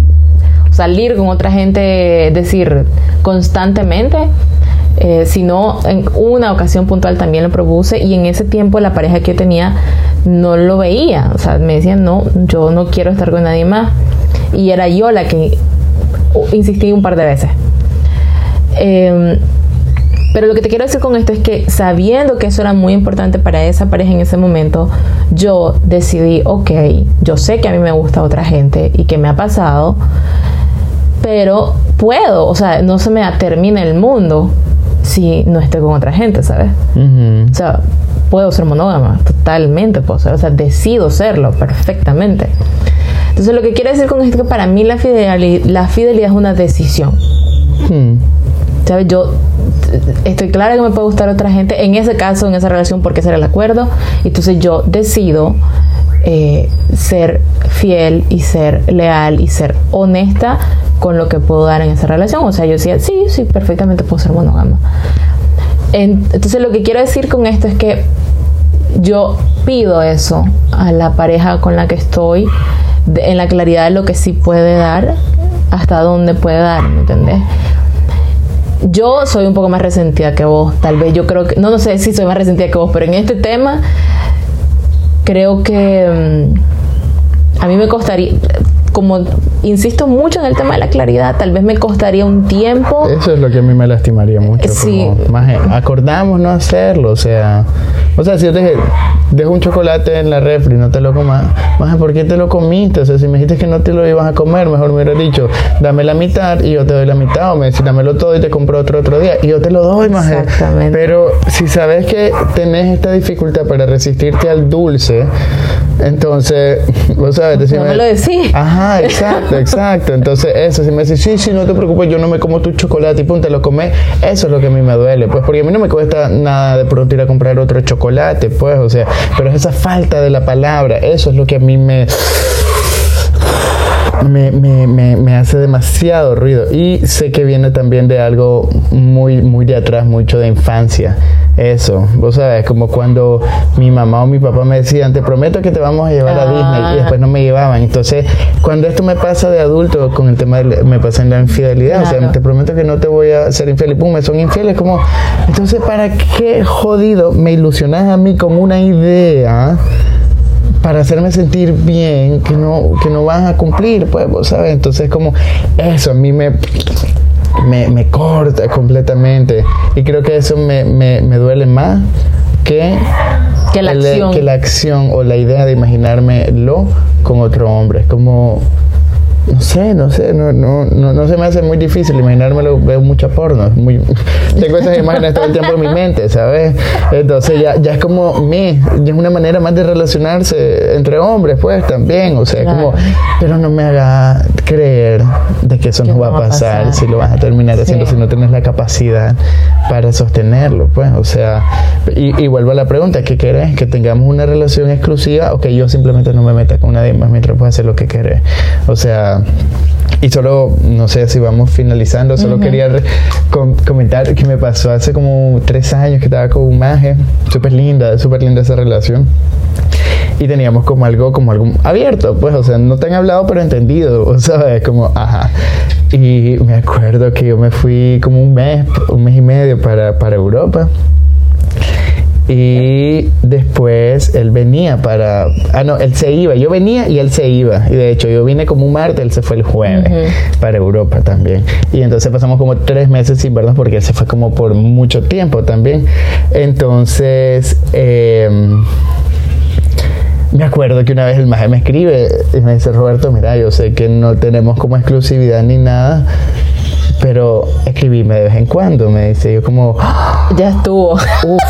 salir con otra gente, es decir, constantemente, eh, sino en una ocasión puntual también lo propuse y en ese tiempo la pareja que yo tenía no lo veía, o sea, me decían, no, yo no quiero estar con nadie más. Y era yo la que insistí un par de veces. Eh, pero lo que te quiero decir con esto es que sabiendo que eso era muy importante para esa pareja en ese momento, yo decidí, ok, yo sé que a mí me gusta otra gente y que me ha pasado, pero puedo, o sea, no se me termina el mundo si no estoy con otra gente, ¿sabes? Ujú. O sea, puedo ser monógama, totalmente puedo ser, o sea, decido serlo perfectamente. Entonces, lo que quiero decir con esto es que para mí la fidelidad, la fidelidad es una decisión. Hmm. ¿Sabes? Yo estoy clara que me puede gustar otra gente, en ese caso, en esa relación, porque ese era el acuerdo. Entonces yo decido eh, ser fiel y ser leal y ser honesta con lo que puedo dar en esa relación. O sea, yo decía, sí, sí, perfectamente puedo ser monógama. En- entonces lo que quiero decir con esto es que yo pido eso a la pareja con la que estoy, en la claridad de lo que sí puede dar, hasta dónde puede dar, ¿me entendés? Yo soy un poco más resentida que vos, tal vez. Yo creo que, no, no sé si soy más resentida que vos, pero en este tema creo que mm, a mí me costaría, como insisto mucho en el tema de la claridad, tal vez me costaría un tiempo. Eso es lo que a mí me lastimaría mucho. Sí. más acordamos no hacerlo, o sea, o sea, si yo te dejo un chocolate en la refri, no te lo comas, más ¿por qué te lo comiste? O sea, si me dijiste que no te lo ibas a comer, mejor me hubieras dicho, dame la mitad y yo te doy la mitad, o me decís, dámelo todo y te compro otro otro día, y yo te lo doy, más Exactamente. Pero si sabes que tenés esta dificultad para resistirte al dulce, entonces, vos sabes, decime, no me lo decís. Ajá, (laughs) exacto, exacto. Entonces, eso, si me decís, sí, sí, no te preocupes, yo no me como tu chocolate y punto, lo comes, eso es lo que a mí me duele, pues, porque a mí no me cuesta nada de pronto ir a comprar otro chocolate, pues, o sea, pero es esa falta de la palabra, eso es lo que a mí me me, me, me, me, hace demasiado ruido. Y sé que viene también de algo muy, muy de atrás, mucho de infancia. Eso, vos sabes, como cuando mi mamá o mi papá me decían, te prometo que te vamos a llevar a Disney y después no me llevaban. Entonces, cuando esto me pasa de adulto, con el tema de, me pasa en la infidelidad, o sea, te prometo que no te voy a ser infiel y pum, me son infieles, como, entonces, ¿para qué jodido me ilusionas a mí con una idea? Para hacerme sentir bien que no, que no van a cumplir, pues, ¿sabes? Entonces, como eso a mí me, me, corta completamente. Y creo que eso me, me, me duele más que, que, la acción. que la acción o la idea de imaginármelo con otro hombre. Es como no sé, no sé, no, no, no, no se me hace muy difícil imaginármelo, veo mucha porno, muy, (laughs) tengo esas imágenes todo el tiempo en mi mente, ¿sabes? Entonces ya, ya es como me, ya es una manera más de relacionarse entre hombres, pues también, o sea, como, pero no me haga creer de que eso no va, a pasar, si lo vas a terminar haciendo, si no tienes la capacidad para sostenerlo, pues, o sea, y, y vuelvo a la pregunta, ¿qué querés? ¿Que tengamos una relación exclusiva o que yo simplemente no me meta con nadie más mientras pueda hacer lo que querés? O sea, y solo, no sé si vamos finalizando, solo quería comentar que me pasó hace como tres años que estaba con un maje, súper linda, súper linda esa relación. Y teníamos como algo, como algo abierto, pues, o sea, no tan hablado, pero entendido, (laughs) ¿sabes? Como, ajá. Y me acuerdo que yo me fui como un mes, un mes y medio para, para Europa. Y después él venía para... Ah, no, él se iba. Yo venía y él se iba. Y de hecho yo vine como un martes, él se fue el jueves para Europa también. Y entonces pasamos como tres meses sin vernos porque él se fue como por mucho tiempo también. Entonces... Em, me acuerdo que una vez el maje me escribe y me dice, Roberto, mira, yo sé que no tenemos como exclusividad ni nada, pero escribíme de vez en cuando. Me dice, yo como... Ya estuvo. Uf,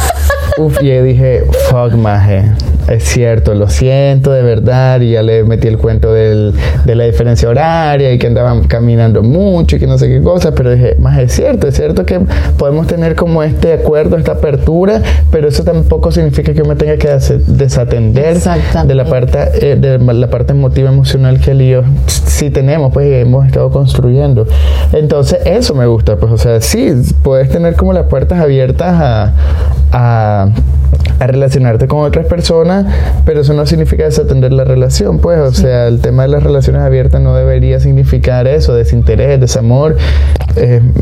Uf, y dije, fuck, maje. Es cierto, lo siento de verdad. Y ya le metí el cuento del, de la diferencia horaria y que andaban caminando mucho y que no sé qué cosa. Pero dije, maje, es cierto, es cierto que podemos tener como este acuerdo, esta apertura, pero eso tampoco significa que yo me tenga que desatender de la parte, eh, de la parte emotiva, emocional que él y yo sí tenemos, pues hemos estado construyendo. Entonces, eso me gusta, pues, o sea, sí, puedes tener como las puertas abiertas a, a, relacionarte con otras personas, pero eso no significa desatender la relación, pues, o sea, el tema de las relaciones abiertas no debería significar eso, desinterés, desamor,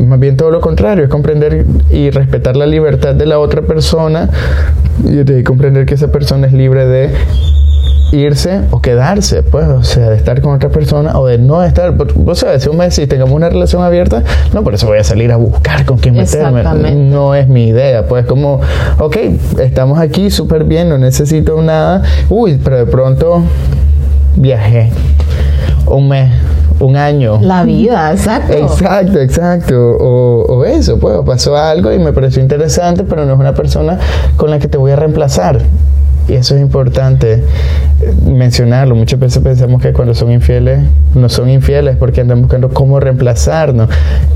más bien todo lo contrario, es comprender y respetar la libertad de la otra persona y comprender que esa persona es libre de irse o quedarse, pues, o sea, de estar con otra persona o de no estar. Vos sabes, si un mes si tengamos una relación abierta, no por eso voy a salir a buscar con quién meterme. No es mi idea, pues, como, ok, estamos aquí súper bien, no necesito nada. Uy, pero de pronto viajé un mes un año. La vida, exacto. Exacto, exacto. O, o, eso, pues, pasó algo y me pareció interesante, pero no es una persona con la que te voy a reemplazar. Y eso es importante mencionarlo. Muchas veces pensamos que cuando son infieles, no son infieles porque andan buscando cómo reemplazarnos.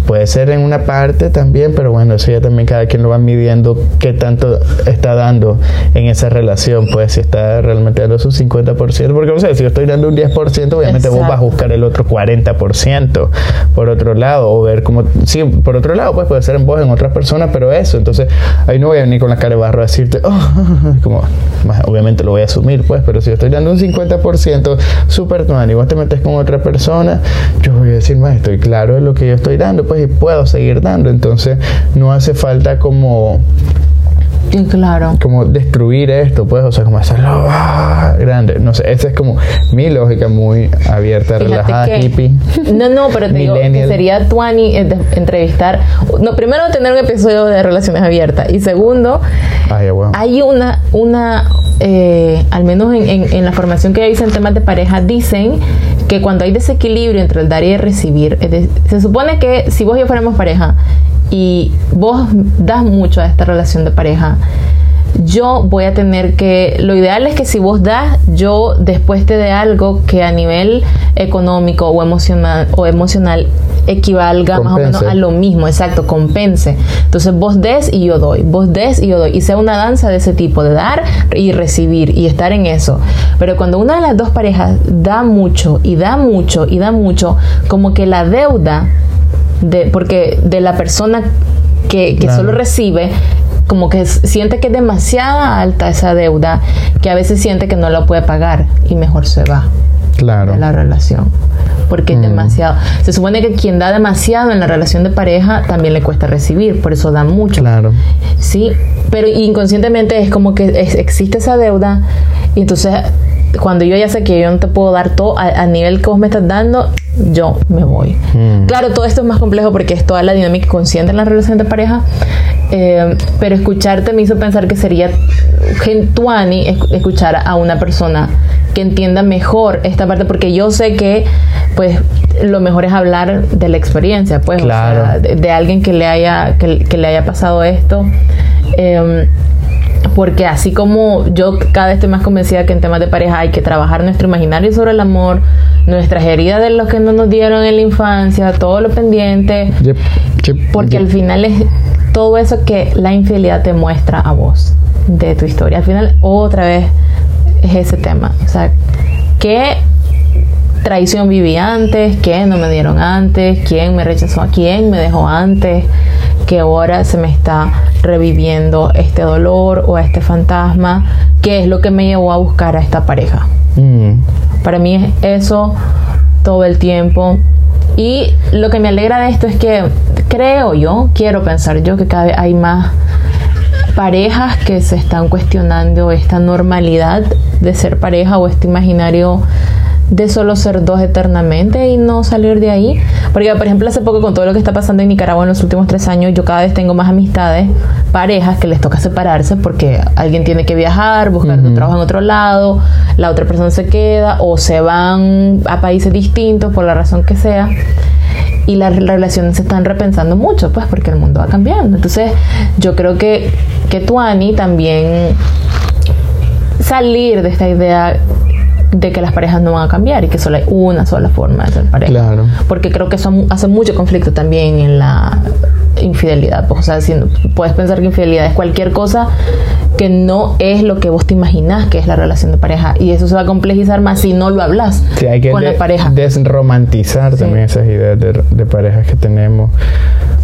Puede ser en una parte también, pero bueno, eso ya también cada quien lo va midiendo qué tanto está dando en esa relación. Pues si está realmente dando su 50%, porque o sea, si yo estoy dando un 10%, obviamente vos vas a buscar el otro 40% por otro lado, o ver cómo, sí, por otro lado, pues puede ser en vos, en otras personas, pero eso, entonces ahí no voy a venir con la cara de barro a decirte, (laughs) oh, (laughs) como, obviamente lo voy a asumir, pues, pero si yo estoy dando un 50% super y vos te metes con otra persona, yo voy a decir, más estoy claro de lo que yo estoy dando, pues, y puedo seguir dando. Entonces, no hace falta como Sí, claro. como destruir esto, pues, o sea, como hacerlo ah, grande. No sé, esa es como mi lógica muy abierta, Fíjate relajada, que- hippie. (laughs) No, no, pero te digo que sería Tuani eh, entrevistar. No, primero tener un episodio de relaciones abiertas. Y segundo, Ay, bueno. hay una, una eh, al menos en, en- en la formación que hice en temas de pareja, dicen que cuando hay desequilibrio entre el dar y el recibir, de- se supone que si vos y yo fuéramos pareja y vos das mucho a esta relación de pareja, yo voy a tener que, lo ideal es que si vos das, yo después te dé algo que a nivel económico o emocional o emocional equivalga más o menos a lo mismo, exacto, compense. Entonces vos des y yo doy, vos des y yo doy, y sea una danza de ese tipo, de dar y recibir y estar en eso. Pero cuando una de las dos parejas da mucho y da mucho y da mucho, como que la deuda de, porque de la persona que, que Claro. solo recibe, como que siente que es demasiada alta esa deuda, que a veces siente que no la puede pagar y mejor se va Claro. de la relación. Porque es Mm. demasiado. Se supone que quien da demasiado en la relación de pareja también le cuesta recibir, por eso da mucho. Claro. Sí, pero inconscientemente es como que es- existe esa deuda y entonces cuando yo ya sé que yo no te puedo dar todo a, a nivel que vos me estás dando, yo me voy. Mm. Claro, todo esto es más complejo porque es toda la dinámica consciente en la relación de pareja, eh, pero escucharte me hizo pensar que sería gentuani esc- escuchar a una persona que entienda mejor esta parte porque yo sé que pues lo mejor es hablar de la experiencia pues o Claro. sea, de, de alguien que le haya que, que le haya pasado esto Em, porque así como yo cada vez estoy más convencida que en temas de pareja hay que trabajar nuestro imaginario sobre el amor, nuestras heridas de lo que no nos dieron en la infancia, todo lo pendiente, Yep, yep, porque yep. al final es todo eso que la infidelidad te muestra a vos de tu historia. Al final otra vez es ese tema, o sea, ¿qué traición viví antes? ¿Qué no me dieron antes? ¿Quién me rechazó? ¿Quién me dejó antes? Que ahora se me está reviviendo este dolor o este fantasma. ¿Qué es lo que me llevó a buscar a esta pareja? Mm. Para mí es eso todo el tiempo. Y lo que me alegra de esto es que creo yo, quiero pensar yo, que cada vez hay más parejas que se están cuestionando esta normalidad de ser pareja o este imaginario de solo ser dos eternamente y no salir de ahí. Porque, por ejemplo, hace poco con todo lo que está pasando en Nicaragua en los últimos tres años, yo cada vez tengo más amistades, parejas que les toca separarse porque alguien tiene que viajar, buscar un trabajo en otro lado, la otra persona se queda o se van a países distintos por la razón que sea. Y las relaciones se están repensando mucho, pues, porque el mundo va cambiando. Entonces, yo creo que, que Tuani también salir de esta idea de que las parejas no van a cambiar y que solo hay una sola forma de ser pareja. Claro. Porque creo que eso hace mucho conflicto también en la infidelidad. Pues, o sea, si puedes pensar que infidelidad es cualquier cosa que no es lo que vos te imaginás que es la relación de pareja. Y eso se va a complejizar más si no lo hablas Sí, hay que con de- la pareja. desromantizar Sí. también esas ideas de, de parejas que tenemos.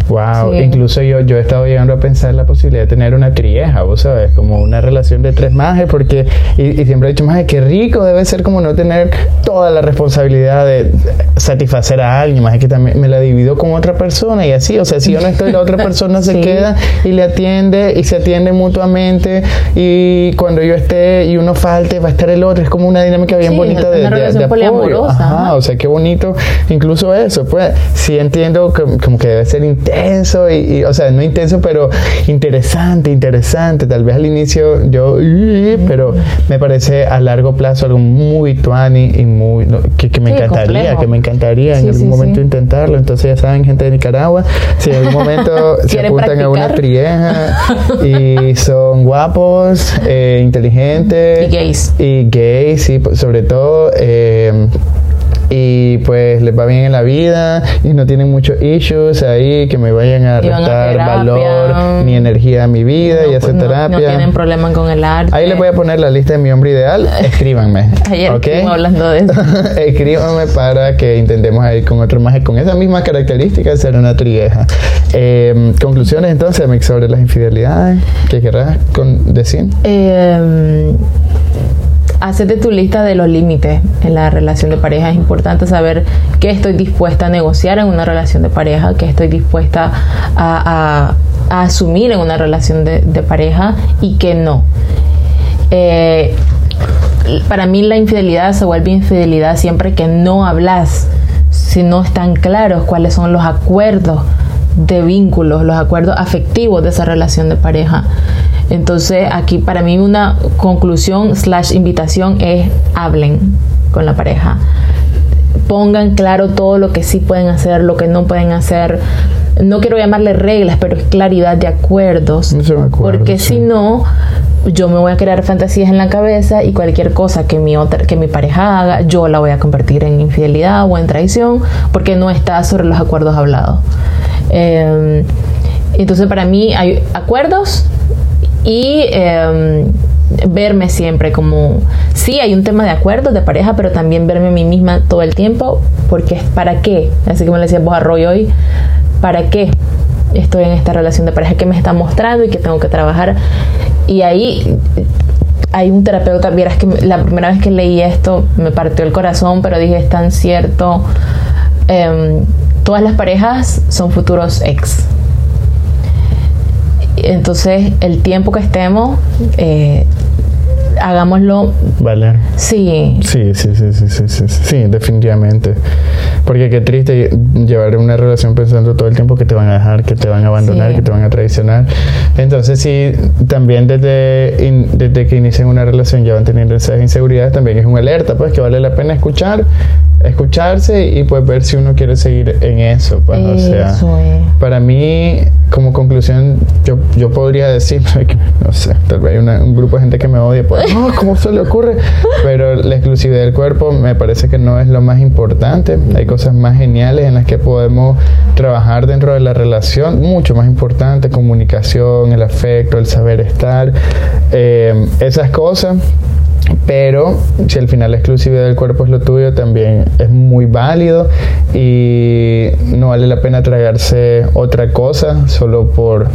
Wow, Sí. incluso yo, yo he estado llegando a pensar la posibilidad de tener una trieja, vos sabes, como una relación de tres majes, porque, y, y siempre he dicho, maje, qué rico debe ser como no tener toda la responsabilidad de satisfacer a alguien, más que también me la divido con otra persona y así, o sea, si yo no estoy, la otra persona se (laughs) Sí. queda y le atiende y se atiende mutuamente y cuando yo esté y uno falte, va a estar el otro, es como una dinámica bien Sí, bonita de, de- de apoyo. Ajá, ajá. o sea, qué bonito, incluso eso, pues, sí entiendo que, como que debe ser intenso, y, y, o sea, no intenso, pero interesante, interesante, tal vez al inicio yo, pero me parece a largo plazo algo muy tuani y muy, no, que, que me Sí, encantaría, complejo. que me encantaría en algún momento intentarlo, entonces ya saben, gente de Nicaragua, si en algún momento (laughs) se ¿Quieren apuntan a una trieja y son guapos, eh, inteligentes Y gays. y gays, sí, pues, sobre todo. eh, y pues les va bien en la vida y no tienen muchos issues ahí que me vayan a restar terapia. valor ni energía a mi vida y no, hacer no- terapia. no tienen problema con el arte. Ahí les voy a poner la lista de mi hombre ideal. (laughs) Escríbanme. Ayer ¿ok? estuvimos hablando de eso. (laughs) Escríbanme para que intentemos ir con otro más con esas mismas características ser una trieja. Eh, conclusiones entonces, sobre las infidelidades. ¿Qué querrás con decir? Eh, hacete tu lista de los límites en la relación de pareja. Es importante saber qué estoy dispuesta a negociar en una relación de pareja, qué estoy dispuesta a, a- asumir en una relación de, pareja y que no. Eh, para mí la infidelidad se vuelve infidelidad siempre que no hablas, si no están claros cuáles son los acuerdos de vínculos, los acuerdos afectivos de esa relación de pareja. Entonces aquí para mí una conclusión slash invitación es hablen con la pareja. Pongan claro todo lo que sí pueden hacer, lo que no pueden hacer. No quiero llamarle reglas, pero es claridad de acuerdos. porque si no, yo me voy a crear fantasías en la cabeza y cualquier cosa que mi otra, que mi pareja haga, yo la voy a convertir en infidelidad o en traición, porque no está sobre los acuerdos hablados. Em, entonces para mí hay acuerdos y em, verme siempre como, sí, hay un tema de acuerdos de pareja, pero también verme a mí misma todo el tiempo, porque es para qué, así como le decía vos a Roy hoy, ¿para qué estoy en esta relación de pareja que me está mostrando y que tengo que trabajar? Y ahí hay un terapeuta, vieras que la primera vez que leí esto me partió el corazón, pero dije, es tan cierto. Em, todas las parejas son futuros ex. Entonces, el tiempo que estemos, eh, hagámoslo. Valer. Sí. Sí, sí, sí, sí, sí, sí, sí, definitivamente. Porque qué triste llevar una relación pensando todo el tiempo que te van a dejar, que te van a abandonar, que te van a traicionar. Entonces, sí, también desde, desde que inician una relación ya van teniendo esas inseguridades, también es una alerta, pues que vale la pena escuchar escucharse y pues ver si uno quiere seguir en eso. Pues, o sea, para mí, como conclusión, yo, yo podría decir, (laughs) no sé, tal vez hay un grupo de gente que me odia, pues, no, ¿cómo se le ocurre? Pero la exclusividad del cuerpo me parece que no es lo más importante. Hay cosas más geniales en las que podemos trabajar dentro de la relación, mucho más importante, comunicación, el afecto, el saber estar, eh, esas cosas pero si al final la exclusividad del cuerpo es lo tuyo, también es muy válido y no vale la pena tragarse otra cosa solo por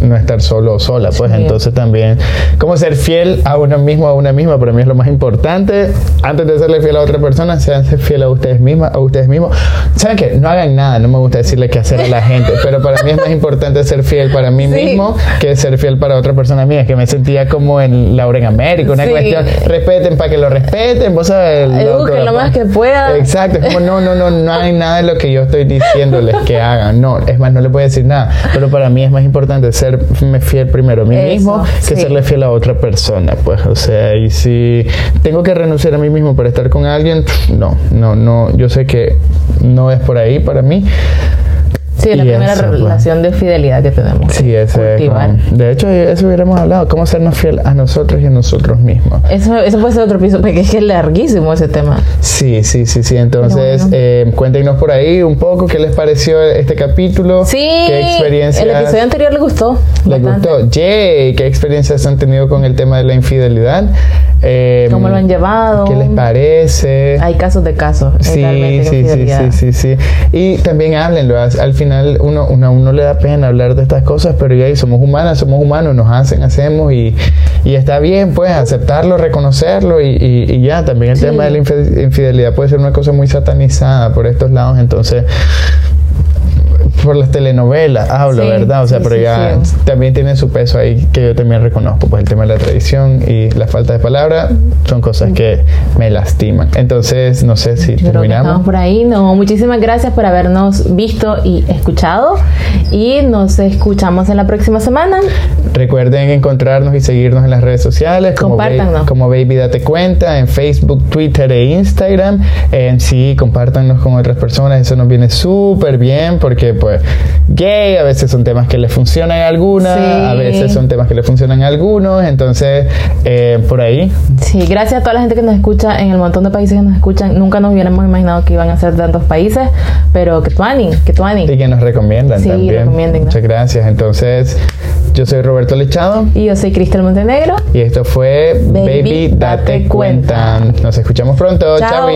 no estar solo o sola, pues entonces también como ser fiel a uno mismo, a una misma, para mí es lo más importante. Antes de serle fiel a otra persona, sean fiel a ustedes mismas, a ustedes mismos. ¿Saben qué? No hagan nada, no me gusta decirle qué hacer a la gente, pero para mí es más importante ser fiel para mí mismo que ser fiel para otra persona mía, que me sentía como en Laura en América, una cuestión, respeten para que lo respeten, vos sabes. Eduquen lo más que pueda. Exacto, es como no, no, no, no hay nada de lo que yo estoy diciéndoles que hagan, no, es más, no le puedo decir nada, pero para mí es más importante ser serme fiel primero a mí mismo que serle fiel a otra persona, pues, o sea, y si tengo que renunciar a mí mismo para estar con alguien, no, no, no, yo sé que no es por ahí para mí. Sí, la primera pues. relación de fidelidad que tenemos. Sí, ese es De hecho, eso hubiéramos hablado, cómo sernos fiel a nosotros y a nosotros mismos. Eso, eso puede ser otro piso, porque es que es larguísimo ese tema. Sí, sí, sí, sí. Entonces, eh, cuéntenos por ahí un poco qué les pareció este capítulo. Sí, qué experiencias. El episodio anterior le gustó. ¿Le gustó? Yay, ¿qué experiencias han tenido con el tema de la infidelidad? Eh, ¿Cómo lo han llevado? ¿Qué les parece? Hay casos de casos. Sí, sí, sí, sí, sí, sí. Y también háblenlo. Al final uno, uno, uno, le da pena hablar de estas cosas, pero ya somos humanas, somos humanos, nos hacen, hacemos y, y está bien, pues, aceptarlo, reconocerlo y, y, ya. También el tema de la infidelidad puede ser una cosa muy satanizada por estos lados, entonces por las telenovelas hablo, ¿verdad? O sea, pero ya también tiene su peso ahí que yo también reconozco, pues el tema de la tradición y la falta de palabra son cosas que me lastiman. Entonces, no sé si terminamos. estamos por ahí, no. Muchísimas gracias por habernos visto y escuchado y nos escuchamos en la próxima semana. Recuerden encontrarnos y seguirnos en las redes sociales como, como Baby Date Cuenta en Facebook, Twitter e Instagram. En sí, compártanos con otras personas, eso nos viene súper bien porque pues gay, a veces son temas que le funcionan a algunas, a veces son temas que le funcionan a algunos, entonces eh, por ahí. Sí, gracias a toda la gente que nos escucha en el montón de países que nos escuchan, nunca nos hubiéramos imaginado que iban a ser tantos países, pero que tuani, que tuani. Y que nos recomiendan sí, también. Muchas gracias. Entonces, yo soy Roberto Lechado. Y yo soy Cristel Montenegro. Y esto fue Baby, Date, cuenta. Nos escuchamos pronto. Chao.